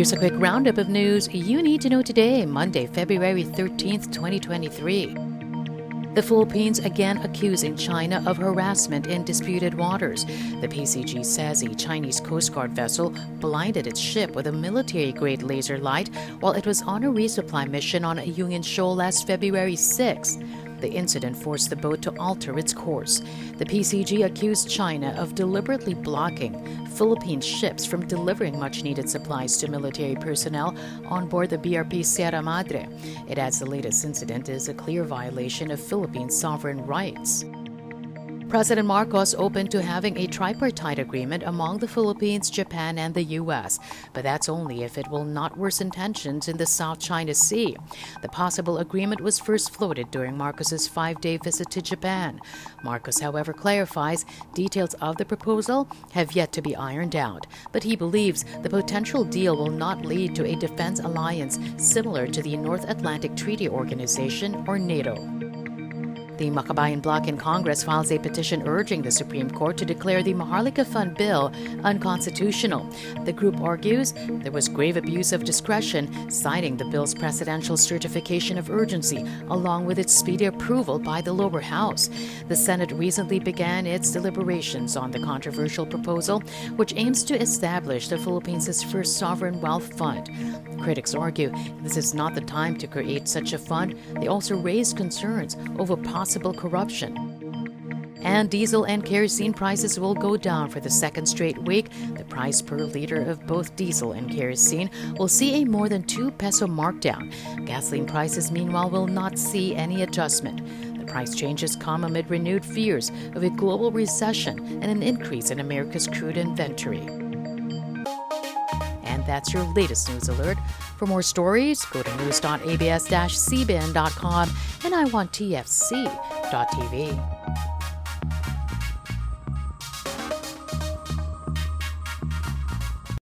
Here's a quick roundup of news you need to know today, Monday, February 13th, 2023. The Philippines again accusing China of harassment in disputed waters. The PCG says a Chinese Coast Guard vessel blinded its ship with a military grade laser light while it was on a resupply mission on Ayungin Shoal last February 6. The incident forced the boat to alter its course. The PCG accused China of deliberately blocking Philippine ships from delivering much needed supplies to military personnel on board the BRP Sierra Madre. It adds the latest incident is a clear violation of Philippine sovereign rights. President Marcos opened to having a tripartite agreement among the Philippines, Japan, and the U.S., but that's only if it will not worsen tensions in the South China Sea. The possible agreement was first floated during Marcos's five day visit to Japan. Marcos, however, clarifies details of the proposal have yet to be ironed out, but he believes the potential deal will not lead to a defense alliance similar to the North Atlantic Treaty Organization or NATO. The Makabayan Bloc in Congress files a petition urging the Supreme Court to declare the Maharlika Fund bill unconstitutional. The group argues there was grave abuse of discretion, citing the bill's presidential certification of urgency along with its speedy approval by the lower house. The Senate recently began its deliberations on the controversial proposal, which aims to establish the Philippines' first sovereign wealth fund. Critics argue this is not the time to create such a fund. They also raise concerns over possible corruption. And diesel and kerosene prices will go down for the second straight week. The price per liter of both diesel and kerosene will see a more than 2 peso markdown. Gasoline prices, meanwhile, will not see any adjustment. The price changes come amid renewed fears of a global recession and an increase in America's crude inventory. And that's your latest news alert. For more stories, go to news.abs-cbn.com iwanttfc.tv.